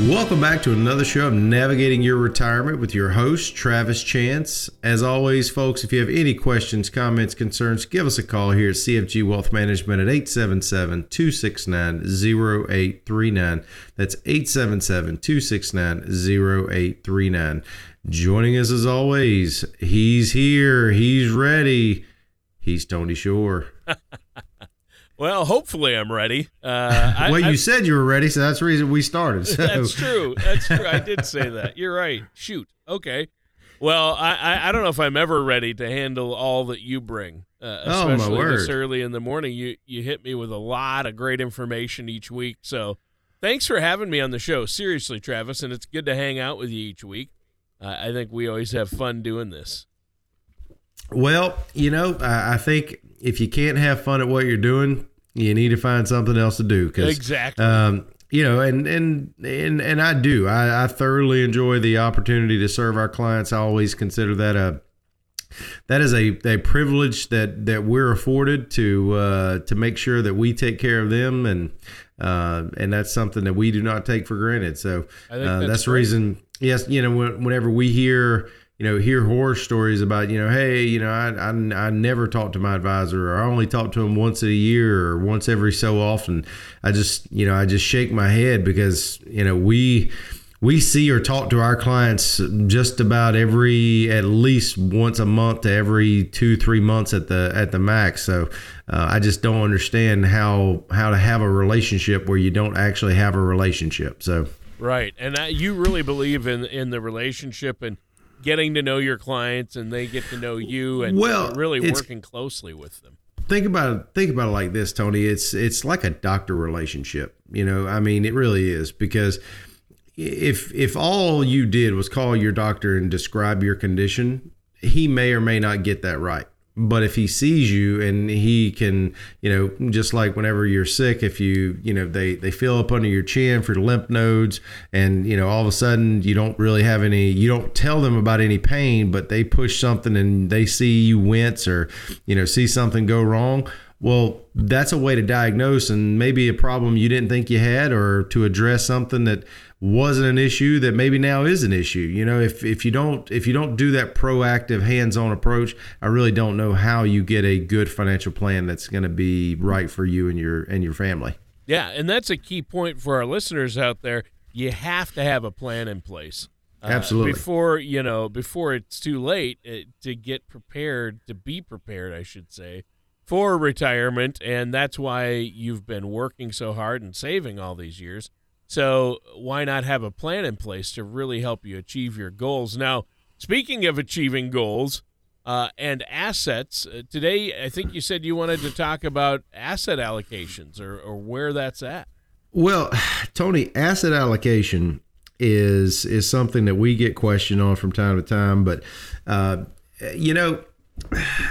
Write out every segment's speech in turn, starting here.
Welcome back to another show of Navigating Your Retirement with your host, Travis Chance. As always, folks, if you have any questions, comments, concerns, give us a call here at CFG Wealth Management at 877 269 0839. That's 877 269 0839. Joining us as always, he's here, he's ready. He's Tony Shore. Well, hopefully I'm ready. Uh, I, well, you I, said you were ready, so that's the reason we started. So. That's true. That's true. I did say that. You're right. Shoot. Okay. Well, I, I, I don't know if I'm ever ready to handle all that you bring, uh, especially oh, this early in the morning. You you hit me with a lot of great information each week. So, thanks for having me on the show. Seriously, Travis, and it's good to hang out with you each week. Uh, I think we always have fun doing this. Well, you know, I, I think if you can't have fun at what you're doing, you need to find something else to do. Cause, exactly. Um, you know, and and and and I do. I, I thoroughly enjoy the opportunity to serve our clients. I always consider that a that is a, a privilege that that we're afforded to uh, to make sure that we take care of them and uh, and that's something that we do not take for granted. So uh, that's, that's the reason. Yes, you know, whenever we hear you know, hear horror stories about, you know, hey, you know, I, I, I never talk to my advisor or I only talk to him once a year or once every so often. I just, you know, I just shake my head because, you know, we, we see or talk to our clients just about every at least once a month to every two three months at the at the max. So uh, i just don't understand how how to have a relationship where you don't actually have a relationship. So right. And you really believe in in the relationship and getting to know your clients and they get to know you and well, really working closely with them. Think about it, think about it like this, Tony. It's it's like a doctor relationship. You know, I mean, it really is because if if all you did was call your doctor and describe your condition, he may or may not get that right but if he sees you and he can you know just like whenever you're sick if you you know they they fill up under your chin for lymph nodes and you know all of a sudden you don't really have any you don't tell them about any pain but they push something and they see you wince or you know see something go wrong well that's a way to diagnose and maybe a problem you didn't think you had or to address something that wasn't an issue that maybe now is an issue. You know, if if you don't if you don't do that proactive hands-on approach, I really don't know how you get a good financial plan that's going to be right for you and your and your family. Yeah, and that's a key point for our listeners out there. You have to have a plan in place. Uh, Absolutely. Before, you know, before it's too late uh, to get prepared, to be prepared, I should say, for retirement, and that's why you've been working so hard and saving all these years so why not have a plan in place to really help you achieve your goals? Now, speaking of achieving goals uh, and assets, uh, today I think you said you wanted to talk about asset allocations or, or where that's at. Well, Tony, asset allocation is is something that we get questioned on from time to time, but uh, you know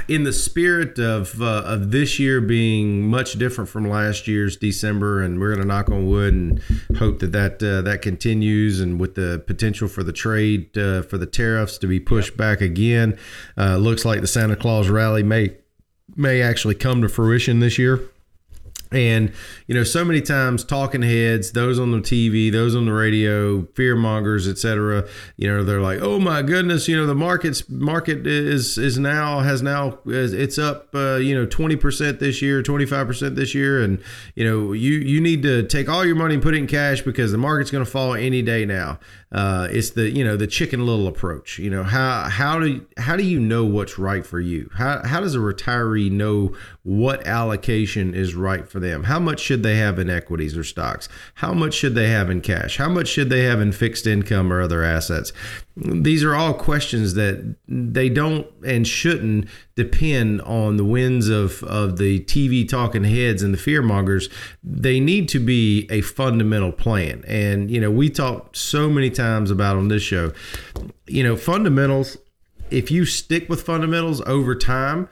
in the spirit of uh, of this year being much different from last year's December, and we're going to knock on wood and hope that that uh, that continues, and with the potential for the trade uh, for the tariffs to be pushed yep. back again, uh, looks like the Santa Claus rally may may actually come to fruition this year. And you know, so many times talking heads, those on the TV, those on the radio, fear mongers, etc. You know, they're like, "Oh my goodness, you know, the market's market is is now has now it's up, uh, you know, twenty percent this year, twenty five percent this year, and you know, you you need to take all your money and put it in cash because the market's going to fall any day now." Uh, it's the you know the chicken little approach. You know how how do how do you know what's right for you? How how does a retiree know what allocation is right for them? How much should they have in equities or stocks? How much should they have in cash? How much should they have in fixed income or other assets? these are all questions that they don't and shouldn't depend on the winds of, of the TV talking heads and the fear mongers. They need to be a fundamental plan. And, you know, we talked so many times about on this show, you know, fundamentals, if you stick with fundamentals over time,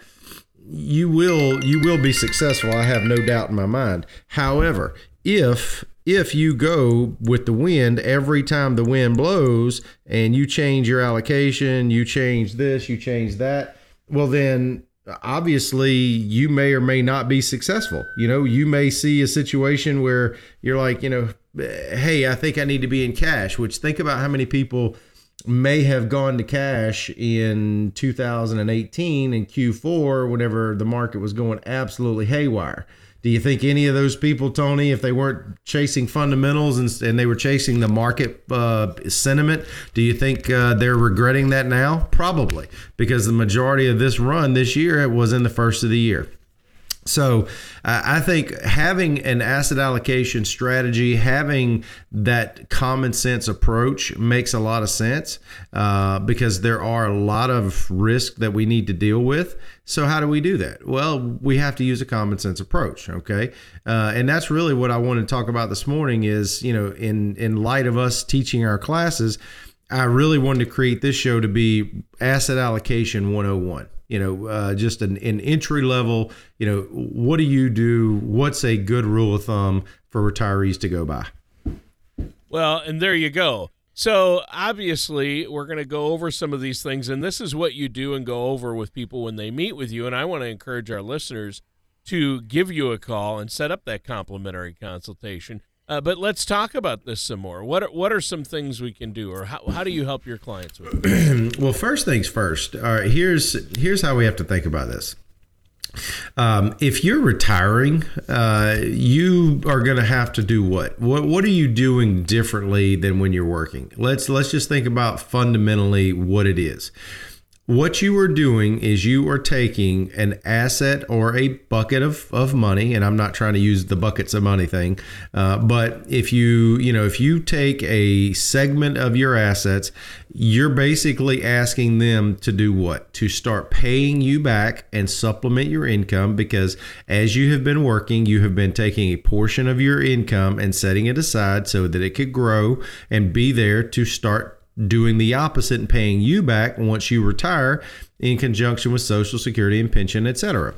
you will you will be successful. I have no doubt in my mind. However, if if you go with the wind every time the wind blows and you change your allocation, you change this, you change that, well, then obviously you may or may not be successful. You know, you may see a situation where you're like, you know, hey, I think I need to be in cash, which think about how many people may have gone to cash in 2018 in Q4 whenever the market was going absolutely haywire. Do you think any of those people, Tony, if they weren't chasing fundamentals and, and they were chasing the market uh, sentiment, do you think uh, they're regretting that now? Probably, because the majority of this run this year it was in the first of the year. So uh, I think having an asset allocation strategy, having that common sense approach makes a lot of sense uh, because there are a lot of risk that we need to deal with. So how do we do that? Well, we have to use a common sense approach. Okay, uh, and that's really what I want to talk about this morning. Is you know in in light of us teaching our classes, I really wanted to create this show to be asset allocation 101 you know, uh, just an, an entry level, you know, what do you do? What's a good rule of thumb for retirees to go by? Well, and there you go. So obviously, we're going to go over some of these things, and this is what you do and go over with people when they meet with you. And I want to encourage our listeners to give you a call and set up that complimentary consultation. Uh, but let's talk about this some more. What are, what are some things we can do, or how, how do you help your clients with? It? well, first things first. All right, here's here's how we have to think about this. Um, if you're retiring, uh, you are going to have to do what? What What are you doing differently than when you're working? Let's let's just think about fundamentally what it is. What you are doing is you are taking an asset or a bucket of, of money, and I'm not trying to use the buckets of money thing, uh, but if you you know if you take a segment of your assets, you're basically asking them to do what? To start paying you back and supplement your income because as you have been working, you have been taking a portion of your income and setting it aside so that it could grow and be there to start doing the opposite and paying you back once you retire in conjunction with social security and pension etc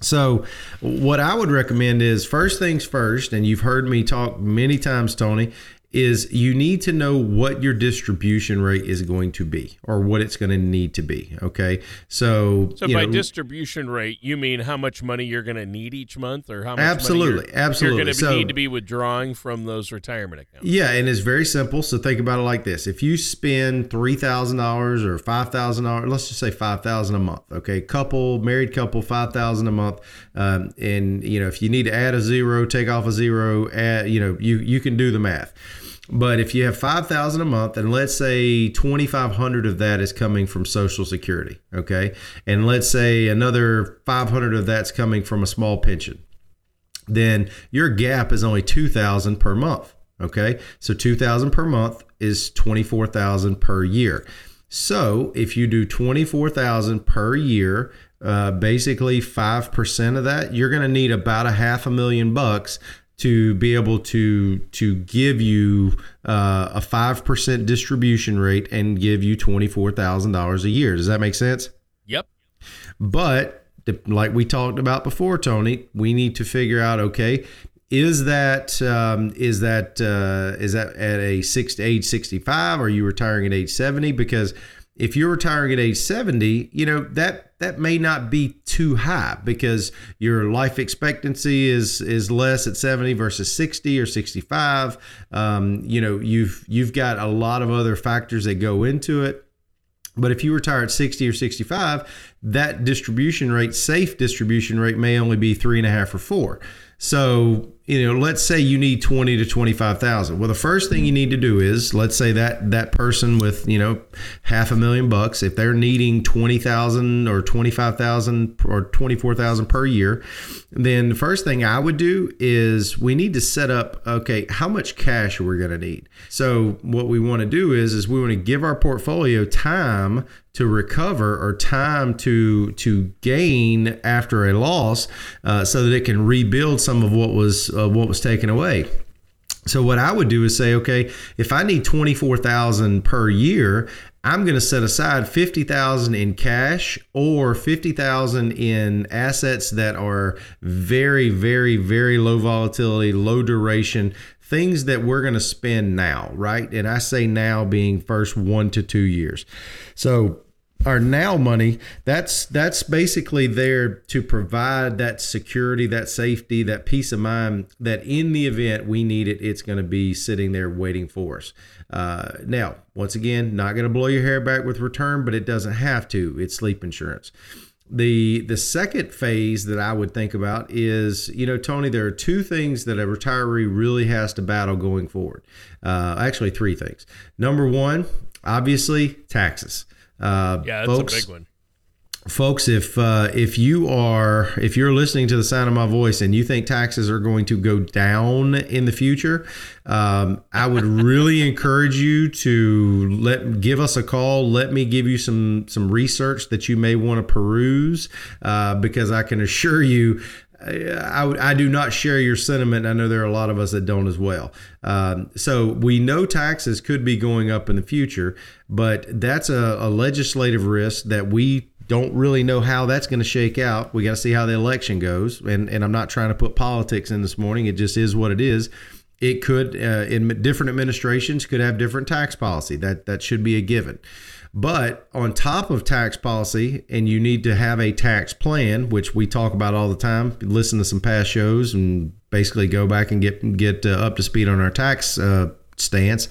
so what i would recommend is first things first and you've heard me talk many times tony is you need to know what your distribution rate is going to be or what it's going to need to be. Okay. So, so by know, distribution rate, you mean how much money you're going to need each month or how much absolutely, money you're, absolutely. you're going to so, need to be withdrawing from those retirement accounts? Yeah. And it's very simple. So think about it like this. If you spend $3,000 or $5,000, let's just say 5000 a month. Okay. Couple, married couple, 5000 a month. Um, and, you know, if you need to add a zero, take off a zero, add, you know, you, you can do the math. But if you have 5000 a month and let's say 2500 of that is coming from social security, okay? And let's say another 500 of that's coming from a small pension. Then your gap is only 2000 per month, okay? So 2000 per month is 24,000 per year. So if you do 24,000 per year, uh, basically 5% of that, you're going to need about a half a million bucks to be able to to give you uh, a five percent distribution rate and give you twenty four thousand dollars a year. Does that make sense? Yep. But like we talked about before, Tony, we need to figure out okay. Is that um, is that uh, is that at a six age sixty five? Are you retiring at age seventy? Because if you're retiring at age 70, you know, that that may not be too high because your life expectancy is is less at 70 versus 60 or 65. Um, you know, you've you've got a lot of other factors that go into it. But if you retire at 60 or 65, that distribution rate, safe distribution rate, may only be three and a half or four. So you know, let's say you need 20 to 25,000. Well, the first thing you need to do is let's say that that person with, you know, half a million bucks, if they're needing 20,000 or 25,000 or 24,000 per year, then the first thing I would do is we need to set up okay, how much cash we're we going to need? So, what we want to do is is we want to give our portfolio time to recover or time to to gain after a loss, uh, so that it can rebuild some of what was uh, what was taken away. So what I would do is say, okay, if I need twenty four thousand per year, I'm going to set aside 50,000 in cash or 50,000 in assets that are very very very low volatility, low duration, things that we're going to spend now, right? And I say now being first 1 to 2 years. So our now money that's that's basically there to provide that security that safety that peace of mind that in the event we need it it's going to be sitting there waiting for us. Uh, now once again not going to blow your hair back with return but it doesn't have to. It's sleep insurance. The the second phase that I would think about is you know Tony there are two things that a retiree really has to battle going forward. Uh, actually three things. Number one obviously taxes uh, yeah, that's folks, a big one. Folks, if uh, if you are if you're listening to the sound of my voice and you think taxes are going to go down in the future, um, I would really encourage you to let give us a call. Let me give you some some research that you may want to peruse, uh, because I can assure you I, I, do not share your sentiment. I know there are a lot of us that don't as well. Um, so we know taxes could be going up in the future, but that's a, a legislative risk that we don't really know how that's going to shake out. We got to see how the election goes. And, and I'm not trying to put politics in this morning. It just is what it is. It could, uh, in different administrations, could have different tax policy. That that should be a given. But on top of tax policy, and you need to have a tax plan, which we talk about all the time. Listen to some past shows and basically go back and get get uh, up to speed on our tax uh, stance.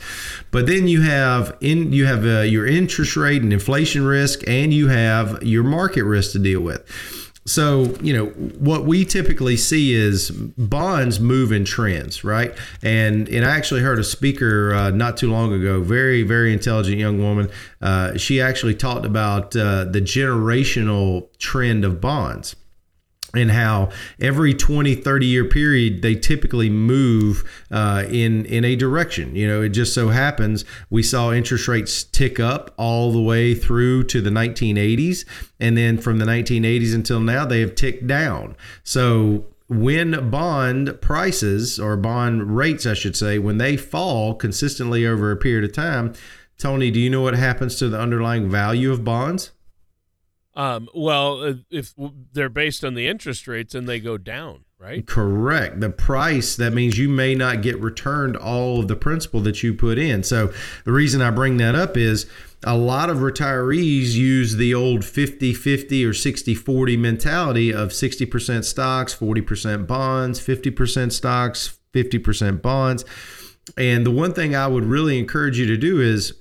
But then you have in you have uh, your interest rate and inflation risk, and you have your market risk to deal with. So, you know, what we typically see is bonds move in trends, right? And and I actually heard a speaker uh, not too long ago, very very intelligent young woman. Uh, she actually talked about uh, the generational trend of bonds and how every 20 30 year period they typically move uh, in in a direction. You know it just so happens we saw interest rates tick up all the way through to the 1980s and then from the 1980s until now they have ticked down. So when bond prices or bond rates i should say when they fall consistently over a period of time tony do you know what happens to the underlying value of bonds um, well, uh, if they're based on the interest rates and they go down, right? Correct. The price, that means you may not get returned all of the principal that you put in. So the reason I bring that up is a lot of retirees use the old 50 50 or 60 40 mentality of 60% stocks, 40% bonds, 50% stocks, 50% bonds. And the one thing I would really encourage you to do is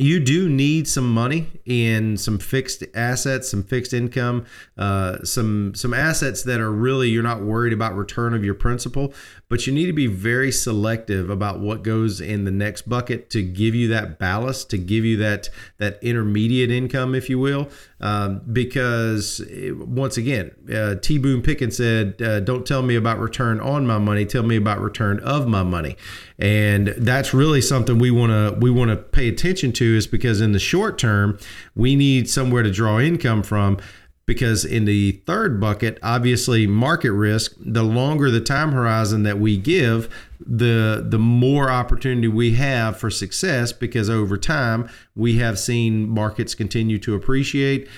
you do need some money in some fixed assets, some fixed income, uh, some some assets that are really you're not worried about return of your principal, but you need to be very selective about what goes in the next bucket to give you that ballast, to give you that that intermediate income, if you will, um, because it, once again, uh, T. Boone Pickens said, uh, "Don't tell me about return on my money, tell me about return of my money," and that's really something we want to we want to pay attention to, is because in the short term, we need somewhere to draw income from because in the third bucket obviously market risk the longer the time horizon that we give the the more opportunity we have for success because over time we have seen markets continue to appreciate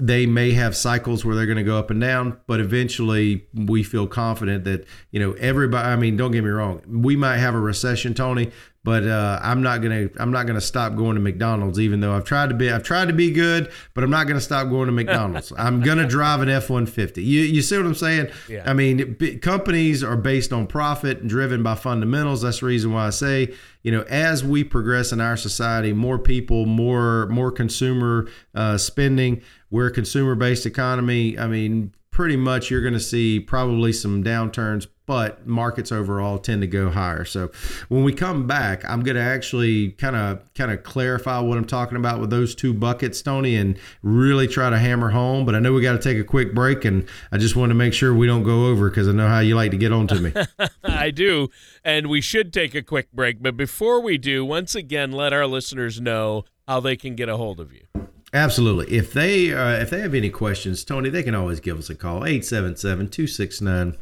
they may have cycles where they're going to go up and down, but eventually we feel confident that, you know, everybody, I mean, don't get me wrong. We might have a recession, Tony, but uh, I'm not gonna I'm not gonna stop going to McDonald's even though I've tried to be I've tried to be good, but I'm not gonna stop going to McDonald's. I'm gonna drive an F150. You you see what I'm saying? Yeah. I mean, companies are based on profit and driven by fundamentals. That's the reason why I say you know as we progress in our society, more people, more more consumer uh, spending. We're a consumer based economy. I mean, pretty much you're going to see probably some downturns, but markets overall tend to go higher. So when we come back, I'm going to actually kind of kind of clarify what I'm talking about with those two buckets, Tony, and really try to hammer home. But I know we got to take a quick break, and I just want to make sure we don't go over because I know how you like to get on to me. I do, and we should take a quick break. But before we do, once again, let our listeners know how they can get a hold of you. Absolutely. If they uh, if they have any questions, Tony, they can always give us a call 877-269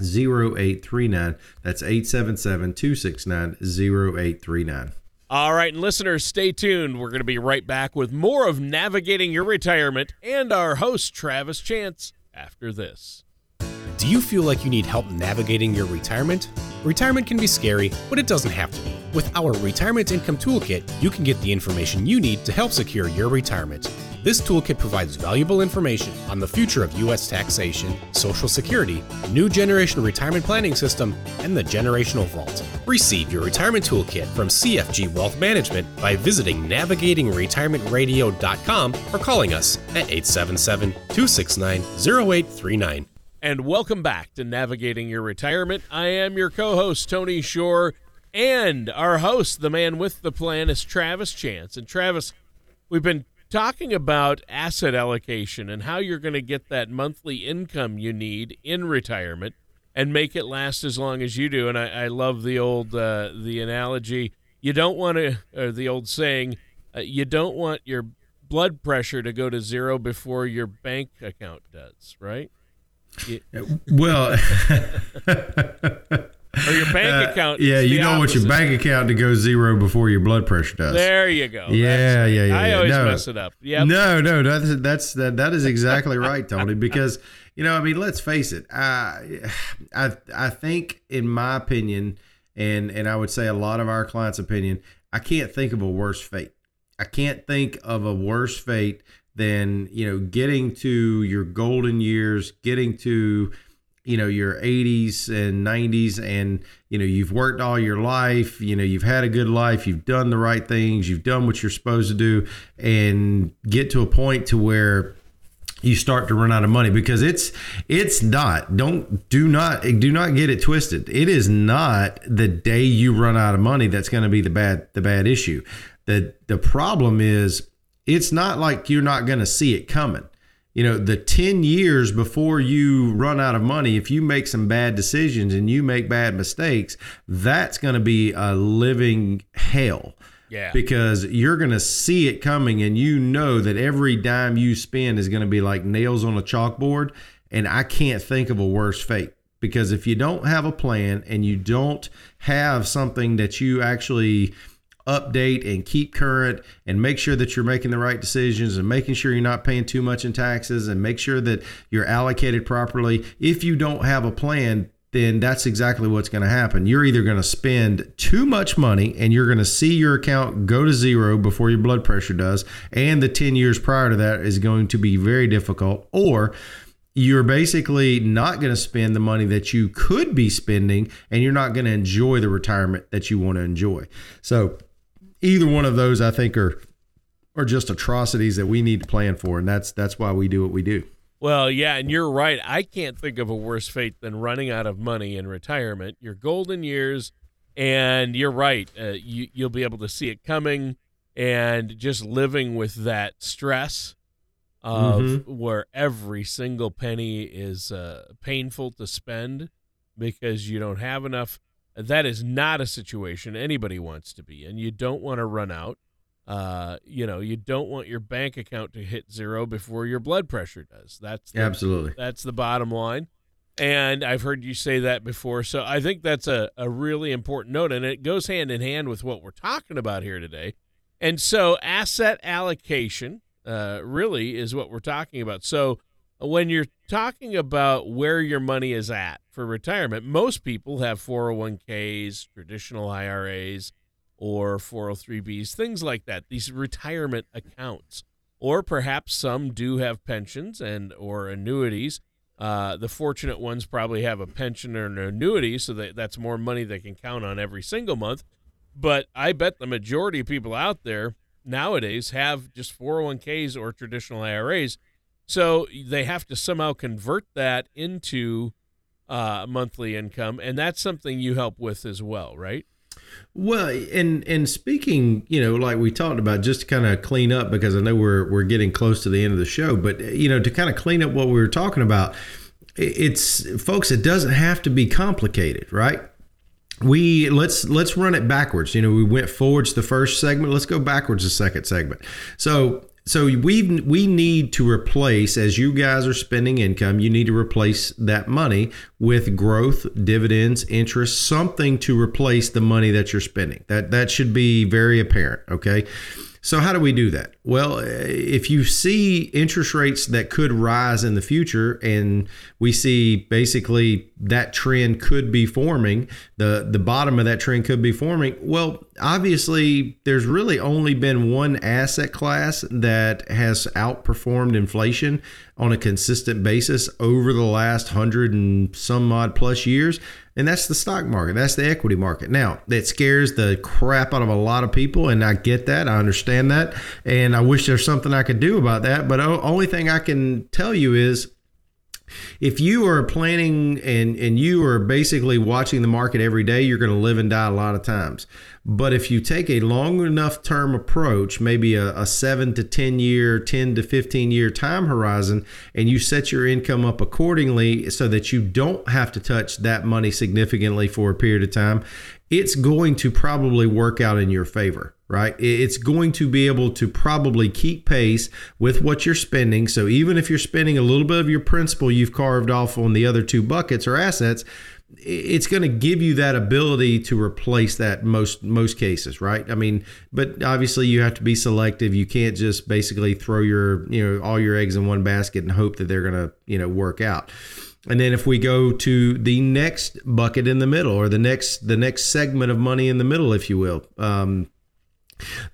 0839. That's 877-269-0839. All right, and listeners, stay tuned. We're going to be right back with more of navigating your retirement and our host Travis Chance after this. Do you feel like you need help navigating your retirement? Retirement can be scary, but it doesn't have to be. With our Retirement Income Toolkit, you can get the information you need to help secure your retirement. This toolkit provides valuable information on the future of U.S. taxation, Social Security, new generation retirement planning system, and the generational vault. Receive your retirement toolkit from CFG Wealth Management by visiting navigatingretirementradio.com or calling us at 877 269 0839 and welcome back to Navigating Your Retirement. I am your co host, Tony Shore, and our host, the man with the plan, is Travis Chance. And Travis, we've been talking about asset allocation and how you're going to get that monthly income you need in retirement and make it last as long as you do. And I, I love the old uh, the analogy. You don't want to, or the old saying, uh, you don't want your blood pressure to go to zero before your bank account does, right? Well, or your bank uh, account. Uh, yeah, you don't want your bank account to go zero before your blood pressure does. There you go. Yeah, yeah, yeah. I always no, mess it up. Yeah. No, no, that's that's that that is exactly right, Tony. Because you know, I mean, let's face it. I I I think, in my opinion, and and I would say a lot of our clients' opinion, I can't think of a worse fate. I can't think of a worse fate than you know getting to your golden years, getting to you know your 80s and 90s and you know you've worked all your life you know you've had a good life you've done the right things you've done what you're supposed to do and get to a point to where you start to run out of money because it's it's not don't do not do not get it twisted. It is not the day you run out of money that's going to be the bad the bad issue. The the problem is it's not like you're not going to see it coming. You know, the 10 years before you run out of money, if you make some bad decisions and you make bad mistakes, that's going to be a living hell. Yeah. Because you're going to see it coming and you know that every dime you spend is going to be like nails on a chalkboard. And I can't think of a worse fate because if you don't have a plan and you don't have something that you actually update and keep current and make sure that you're making the right decisions and making sure you're not paying too much in taxes and make sure that you're allocated properly. If you don't have a plan, then that's exactly what's going to happen. You're either going to spend too much money and you're going to see your account go to zero before your blood pressure does, and the 10 years prior to that is going to be very difficult, or you're basically not going to spend the money that you could be spending and you're not going to enjoy the retirement that you want to enjoy. So, either one of those I think are are just atrocities that we need to plan for, and that's that's why we do what we do. Well, yeah, and you're right. I can't think of a worse fate than running out of money in retirement. Your golden years, and you're right. Uh, you you'll be able to see it coming, and just living with that stress of mm-hmm. where every single penny is uh, painful to spend because you don't have enough that is not a situation anybody wants to be in. You don't want to run out. Uh, you know, you don't want your bank account to hit zero before your blood pressure does. That's the, absolutely that's the bottom line. And I've heard you say that before, so I think that's a, a really important note, and it goes hand in hand with what we're talking about here today. And so, asset allocation uh, really is what we're talking about. So, when you're talking about where your money is at for retirement, most people have 401ks, traditional IRAs, or 403bs, things like that, these retirement accounts. Or perhaps some do have pensions and or annuities. Uh, the fortunate ones probably have a pension or an annuity, so that that's more money they can count on every single month. But I bet the majority of people out there nowadays have just 401ks or traditional IRAs So they have to somehow convert that into uh, monthly income, and that's something you help with as well, right? Well, and and speaking, you know, like we talked about, just to kind of clean up because I know we're we're getting close to the end of the show, but you know, to kind of clean up what we were talking about, it's folks, it doesn't have to be complicated, right? we let's let's run it backwards you know we went forwards the first segment let's go backwards the second segment so so we we need to replace as you guys are spending income you need to replace that money with growth dividends interest something to replace the money that you're spending. That that should be very apparent okay so, how do we do that? Well, uh, if you see interest rates that could rise in the future, and we see basically that trend could be forming, the, the bottom of that trend could be forming, well, obviously, there's really only been one asset class that has outperformed inflation on a consistent basis over the last hundred and some odd plus years and that's the stock market. That's the equity market. Now, that scares the crap out of a lot of people, and I get that. I understand that, and I wish there's something I could do about that. But only thing I can tell you is if you are planning and and you are basically watching the market every day, you're going to live and die a lot of times. But if you take a long enough term approach, maybe a, a, seven to 10 year, 10 to 15 year time horizon, and you set your income up accordingly so that you don't have to touch that money significantly for a period of time, it's going to probably work out in your favor right? It's going to be able to probably keep pace with what you're spending. So even if you're spending a little bit of your principal you've carved off on the other two buckets or assets, it's going to give you that ability to replace that most most cases right i mean but obviously you have to be selective you can't just basically throw your you know all your eggs in one basket and hope that they're going to you know work out and then if we go to the next bucket in the middle or the next the next segment of money in the middle if you will um,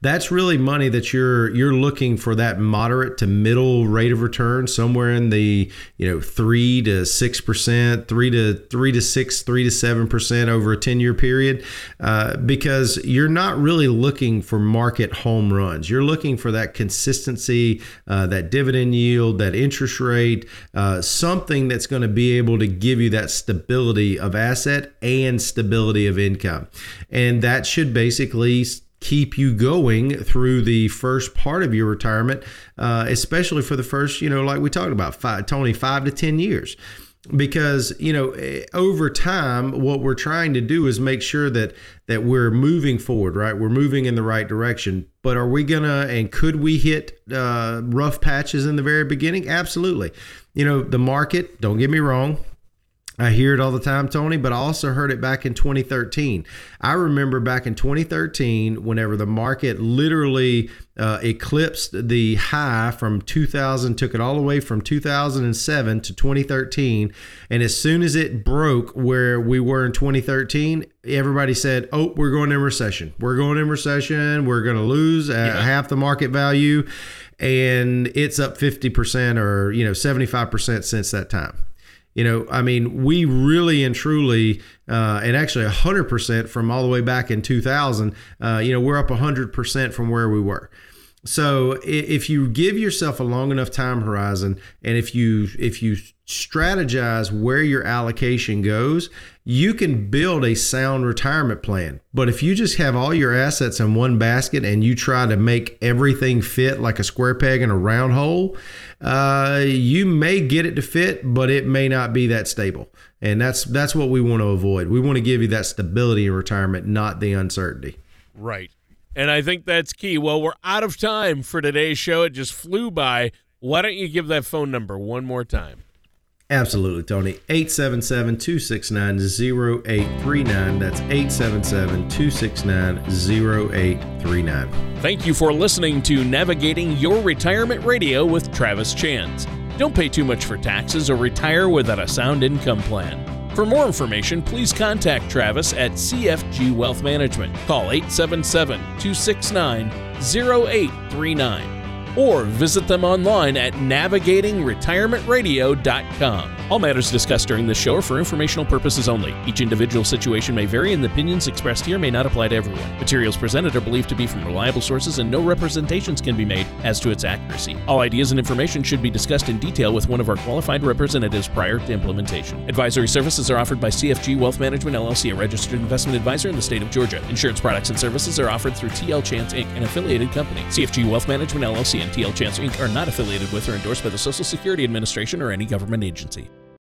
that's really money that you're you're looking for that moderate to middle rate of return somewhere in the you know three to six percent three to three to six three to seven percent over a 10 year period uh, because you're not really looking for market home runs. You're looking for that consistency uh, that dividend yield that interest rate uh, something that's going to be able to give you that stability of asset and stability of income. And that should basically keep you going through the first part of your retirement, uh, especially for the first, you know, like we talked about, five, Tony, five to 10 years. Because you know, eh, over time, what we're trying to do is make sure that that we're moving forward, right? We're moving in the right direction. But are we gonna and could we hit uh, rough patches in the very beginning? Absolutely. You know, the market. Don't get me wrong. I hear it all the time, Tony, but I also heard it back in 2013. I remember back in 2013, whenever the market literally uh, eclipsed the high from 2000, took it all the way from 2007 to 2013. And as soon as it broke where we were in 2013, everybody said, Oh, we're going in recession. We're going in recession. We're going to lose yeah. half the market value. And it's up 50% or, you know, 75% since that time. You know, I mean, we really and truly, uh, and actually 100% from all the way back in 2000, uh, you know, we're up 100% from where we were. So if you give yourself a long enough time horizon, and if you if you strategize where your allocation goes, you can build a sound retirement plan. But if you just have all your assets in one basket and you try to make everything fit like a square peg in a round hole, uh, you may get it to fit, but it may not be that stable. And that's that's what we want to avoid. We want to give you that stability in retirement, not the uncertainty. Right. And I think that's key. Well, we're out of time for today's show. It just flew by. Why don't you give that phone number one more time? Absolutely, Tony. 877 269 0839. That's 877 269 0839. Thank you for listening to Navigating Your Retirement Radio with Travis Chance. Don't pay too much for taxes or retire without a sound income plan. For more information, please contact Travis at CFG Wealth Management. Call 877 269 0839 or visit them online at navigatingretirementradio.com. All matters discussed during this show are for informational purposes only. Each individual situation may vary, and the opinions expressed here may not apply to everyone. Materials presented are believed to be from reliable sources, and no representations can be made as to its accuracy. All ideas and information should be discussed in detail with one of our qualified representatives prior to implementation. Advisory services are offered by CFG Wealth Management LLC, a registered investment advisor in the state of Georgia. Insurance products and services are offered through TL Chance Inc., an affiliated company. CFG Wealth Management LLC and TL Chance Inc. are not affiliated with or endorsed by the Social Security Administration or any government agency.